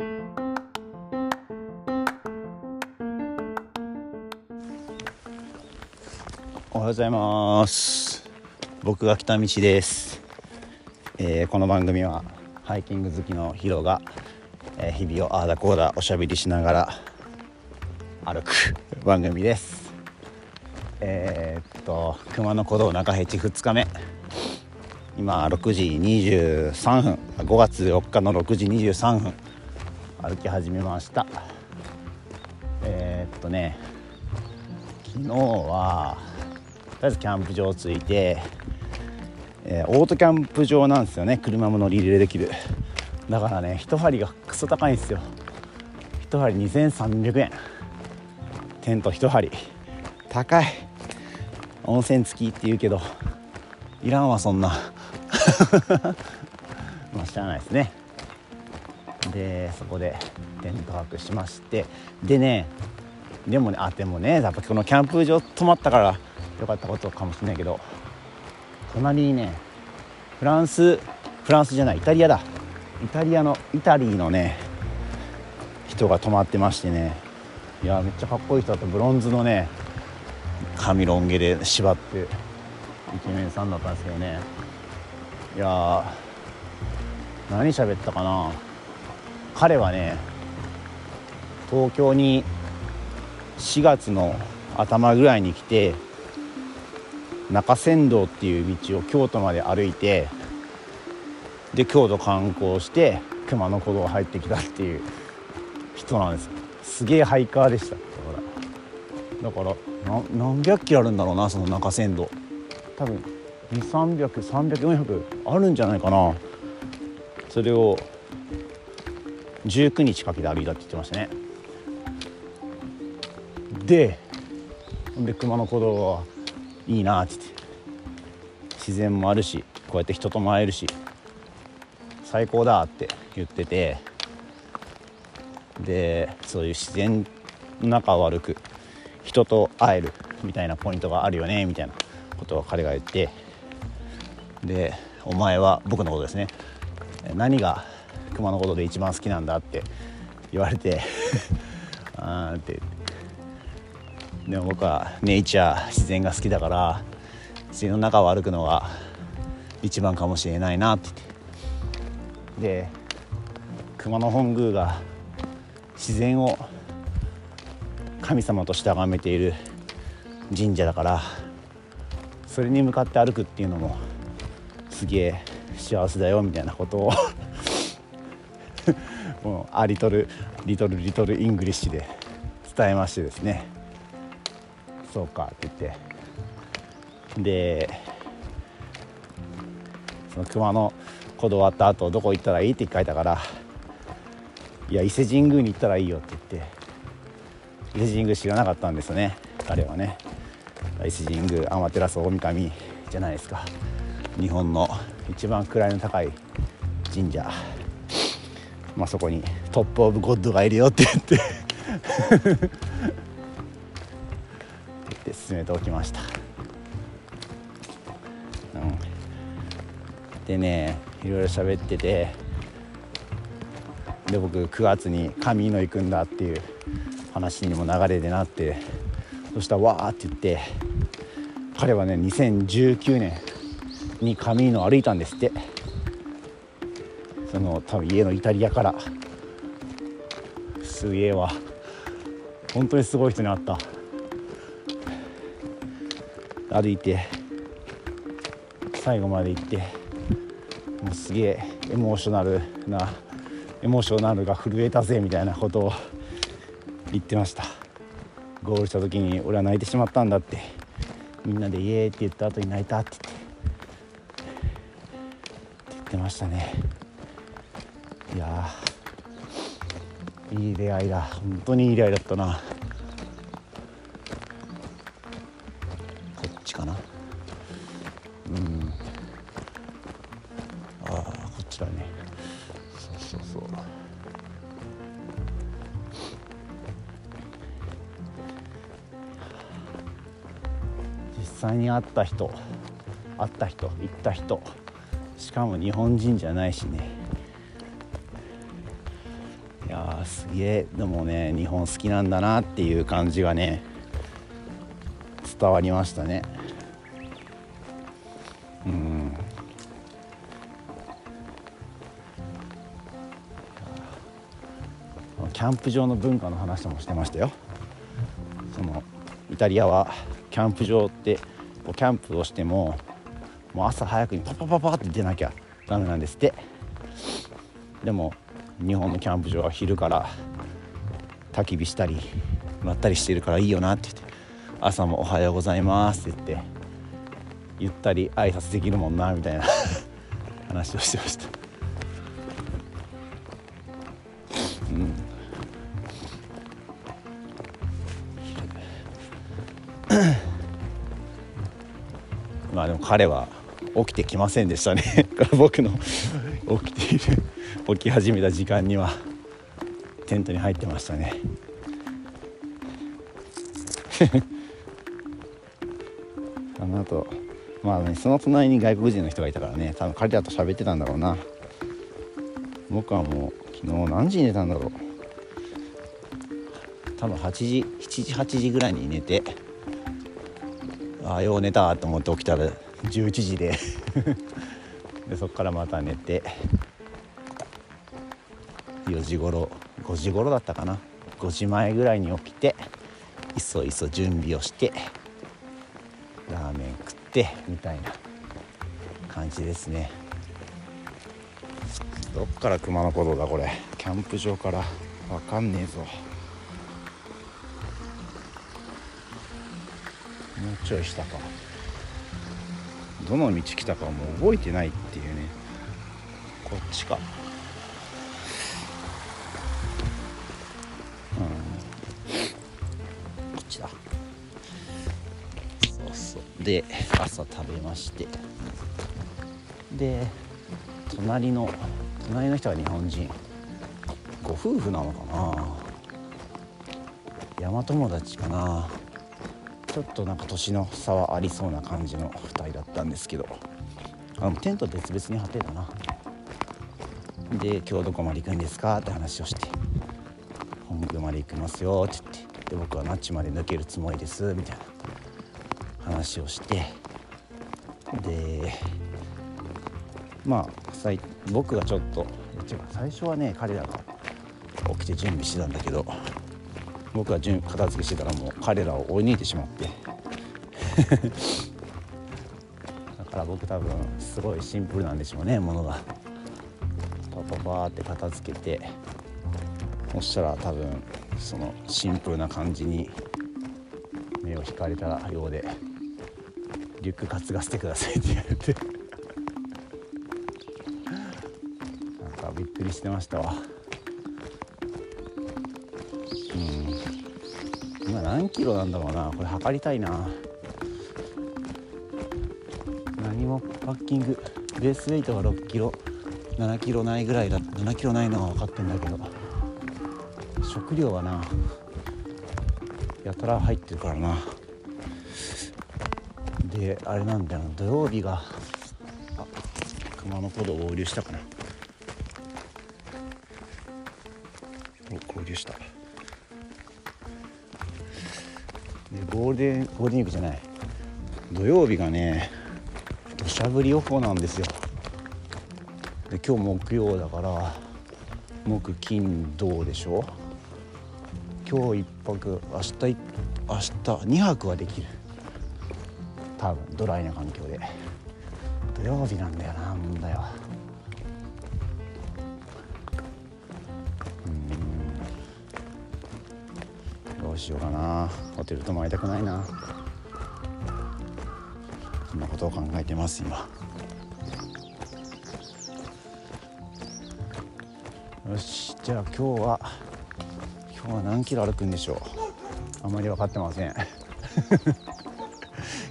おはようございます。僕が北道です、えーこの番組はハイキング好きのヒロが、えー日々をああだこうだおしゃべりしながら歩く 番組です。えーっと熊野古道中平地2日目。今6時23分。5月4日の6時23分。歩き始めました。えーっとね昨日はとりあえずキャンプ場着いて、えーオートキャンプ場なんですよね。車も乗り入れできる。だからね一針がクソ高いんですよ。一針2300円。テント一針。高い。温泉付きって言うけどいらんわそんな。まあしゃあないですね。でそこでテント泊しましてでねでもねあでもねやっぱこのキャンプ場泊まったからよかったことかもしれないけど隣にねフランスフランスじゃないイタリアだ。イタリアのイタリーのね人が泊まってましてね。いやめっちゃかっこいい人だった。ブロンズのね髪ロン毛で縛ってイケメンさんだったんですけどね。いやー何喋ったかな。彼はね東京に4月の頭ぐらいに来て中山道っていう道を京都まで歩いてで京都観光して熊野古道入ってきたっていう人なんです。すげえハイカーでした。だからだから何百キロあるんだろうなその中山道。多分2 3 0 0 3 0 0 4 0 0あるんじゃないかな。それを19日かけて歩いたって言ってましたね。でほんで熊野古道はいいなってって。自然もあるしこうやって人とも会えるし最高だって言ってて。でそういう自然の中を歩く人と会えるみたいなポイントがあるよねみたいなことを彼が言って。でお前は僕のことですね。何が熊野古道で一番好きなんだって言われてあーってでも僕はネイチャー自然が好きだから自然の中を歩くのが一番かもしれないなって言ってで熊野本宮が自然を神様として崇めている神社だからそれに向かって歩くっていうのもすげえ幸せだよみたいなことをもうあリトルリトルリトルイングリッシュで伝えましてですね。そうかって言って。でその熊の古道終わった後どこ行ったらいいって聞いたからいや伊勢神宮に行ったらいいよって言って。伊勢神宮知らなかったんですよね彼はね。伊勢神宮天照大神じゃないですか。日本の一番位の高い神社。まあそこにトップオブゴッドがいるよって言って。言って進めておきました、うん、でねいろいろ喋ってて。で僕9月に上野行くんだっていう話にも流れでなって。そしたらわーって言って。彼はね2019年に上野歩いたんですって。その多分家のイタリアから。すげえわ。本当にすごい人に会った。歩いて最後まで行ってもうすげえエモーショナルなエモーショナルが震えたぜみたいなことを言ってました。ゴールした時に俺は泣いてしまったんだって。みんなで「イエーイ」って言った後に泣いたって言って言ってましたね。いい出会いだ。本当にいい出会いだったな。こっちかな？うん。ああこっちだね。そうそうそう。実際に会った人会った人行った人しかも日本人じゃないしね。すげえ。でもね日本好きなんだなっていう感じがね伝わりましたね。うん。キャンプ場の文化の話もしてましたよ。そのイタリアはキャンプ場ってこうキャンプをしてももう朝早くにパパパパって出なきゃダメなんですって。でも日本のキャンプ場は昼から焚き火したりまったりしてるからいいよなって言って朝も「おはようございます」って言ってゆったり挨拶できるもんなみたいな話をしてました。うん。まあでも彼は起きてきませんでしたね。僕の起きている起き始めた時間にはテントに入ってましたね。あの後まあねその隣に外国人の人がいたからね多分彼らと喋ってたんだろうな。僕はもう昨日何時に寝たんだろう。多分8時7時8時ぐらいに寝てああよう寝たと思って起きたら11時で。でそこからまた寝て4時頃5時頃だったかな。5時前ぐらいに起きていそいそ準備をしてラーメン食ってみたいな感じですね。どっから熊野古道だこれ。キャンプ場から。わかんねえぞ。もうちょい下か。どの道来たかも覚えてないっていうね。こっちか。うん。こっちだ。そうそう。で朝食べまして。で隣の隣の人は日本人。ご夫婦なのかな。山友達かな。ちょっとなんか年の差はありそうな感じの2人だったんですけど。あのテント別々に張ってたな。で今日どこまで行くんですかって話をして。本部まで行きますよって言って。で僕はナッチまで抜けるつもりですみたいな話をして。でまあ最僕がちょっと最初はね彼らが起きて準備してたんだけど。僕が順片付けしてたらもう彼らを追い抜いてしまって。だから僕多分すごいシンプルなんでしょうねものが。パパパーって片付けて。そしたら多分そのシンプルな感じに目を引かれたようでリュック担がせてくださいって言われて。なんかびっくりしてましたわ。何キロなんだろうな。これ測りたいな。何もパッキング。ベースウェイトが6キロ。7キロないぐらいだ。7キロないのは分かってんだけど。食料はなやたら入ってるからな。であれなんだよ。土曜日があ熊野古道合流したかな。合流した。でゴールデンゴールデンウィークじゃない。土曜日がね土砂降り予報なんですよ。で今日木曜だから木金土でしょ。今日一泊明日明日2泊はできる。多分ドライな環境で。土曜日なんだよな問題は。うしようかな。ホテル泊まりたくないな。そんなことを考えてます今。よしじゃあ今日は今日は何キロ歩くんでしょう。あまり分かってません。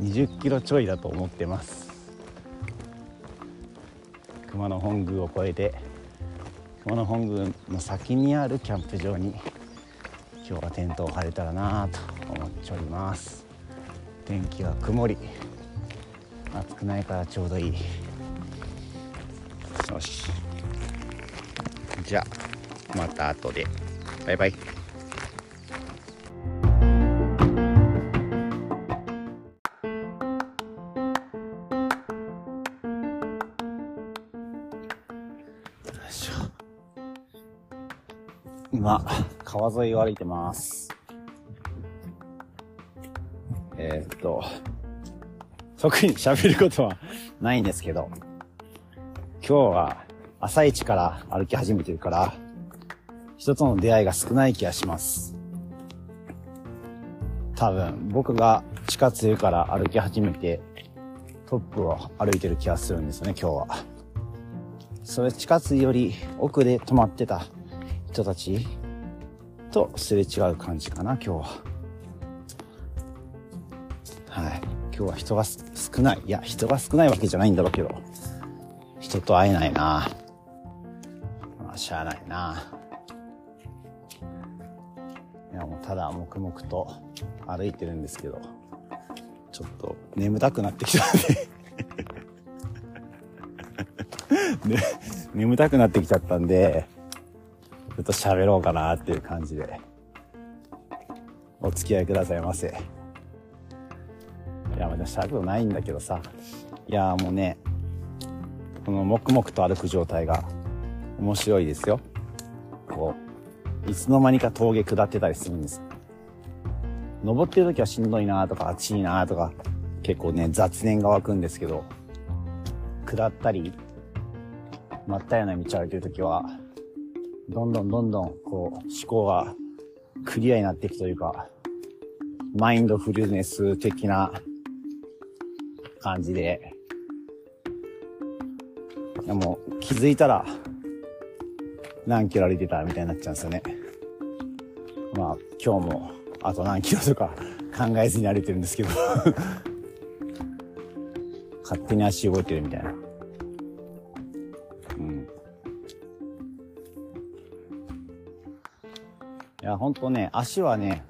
20キロちょいだと思ってます。熊野本宮を越えて熊野本宮の先にあるキャンプ場に今日はテントを張れたらなと思っております。天気が曇り。暑くないからちょうどいい。よし。じゃあまた後で。バイバイ。今、川沿いを歩いてます。えー、っと、特に喋ることはないんですけど、今日は朝一から歩き始めてるから、人との出会いが少ない気がします。多分、僕が地下強いから歩き始めて、トップを歩いてる気がするんですね、今日は。それ地下水より奥で止まってた人たちとすれ違う感じかな、今日は。はい。今日は人が少ない。いや、人が少ないわけじゃないんだろうけど、人と会えないな。まあ、しゃあないな。いや、もうただ黙々と歩いてるんですけど、ちょっと眠たくなってきたんで、眠たくなってきちゃったんで、ちょっと喋ろうかなっていう感じで、お付き合いくださいませ。いや、まだ喋ることないんだけどさ、いや、もうね、この黙々と歩く状態が面白いですよ。こう、いつの間にか峠下ってたりするんです。登ってる時はしんどいなとか暑いなとか結構ね雑念が湧くんですけど、下ったり、まったような道歩いてる時はどんどんどんどん、こう、思考がクリアになっていくというか、マインドフルネス的な感じで、でも気づいたら何キロ歩いてたみたいになっちゃうんですよね。まあ今日もあと何キロとか考えずに歩いてるんですけど勝手に足動いてるみたいな。いや、ほんとね、足はね、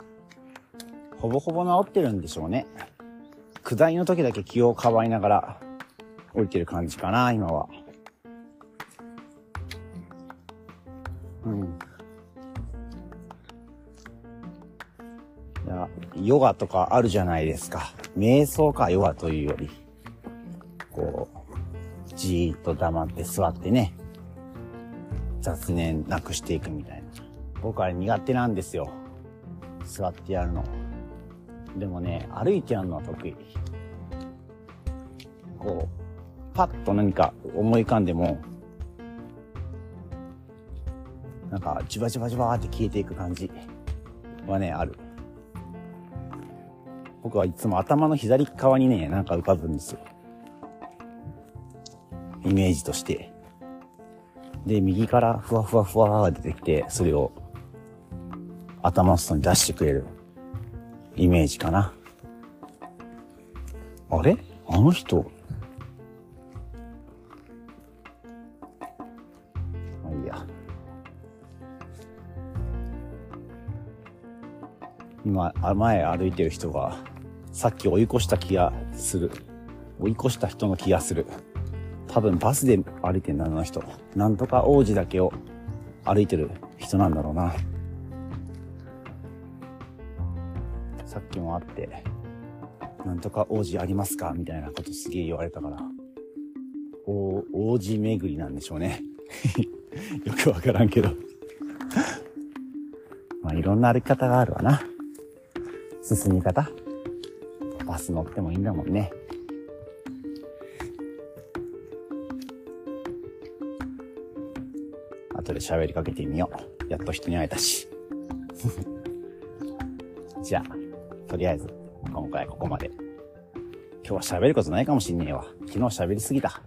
ほぼほぼ治ってるんでしょうね。下りの時だけ気をかばいながら降りてる感じかな、今は。うん。いや、ヨガとかあるじゃないですか。瞑想か、ヨガというより。こう、じーっと黙って座ってね、雑念なくしていくみたいな。僕あれ苦手なんですよ。座ってやるの。でもね、歩いてやるのは得意。こう、パッと何か思い浮かんでも、なんか、じわじわじわって消えていく感じはね、ある。僕はいつも頭の左側にね、なんか浮かぶんですよ。イメージとして。で、右からふわふわふわが出てきて、それを頭の外に出してくれるイメージかな。あれ？あの人？まあいいや。今、前歩いてる人が、さっき追い越した気がする。追い越した人の気がする。多分バスで歩いてんだ、あの人。なんとか王子だけを歩いてる人なんだろうな。さっきもあって、なんとか王子ありますか？みたいなことすげえ言われたから、お王子巡りなんでしょうね。よくわからんけど まあいろんな歩き方があるわな。進み方バス乗ってもいいんだもんね。後で喋りかけてみよう。やっと人に会えたし。じゃあ。とりあえず、今回ここまで。今日は喋ることないかもしんねえわ。昨日喋りすぎた。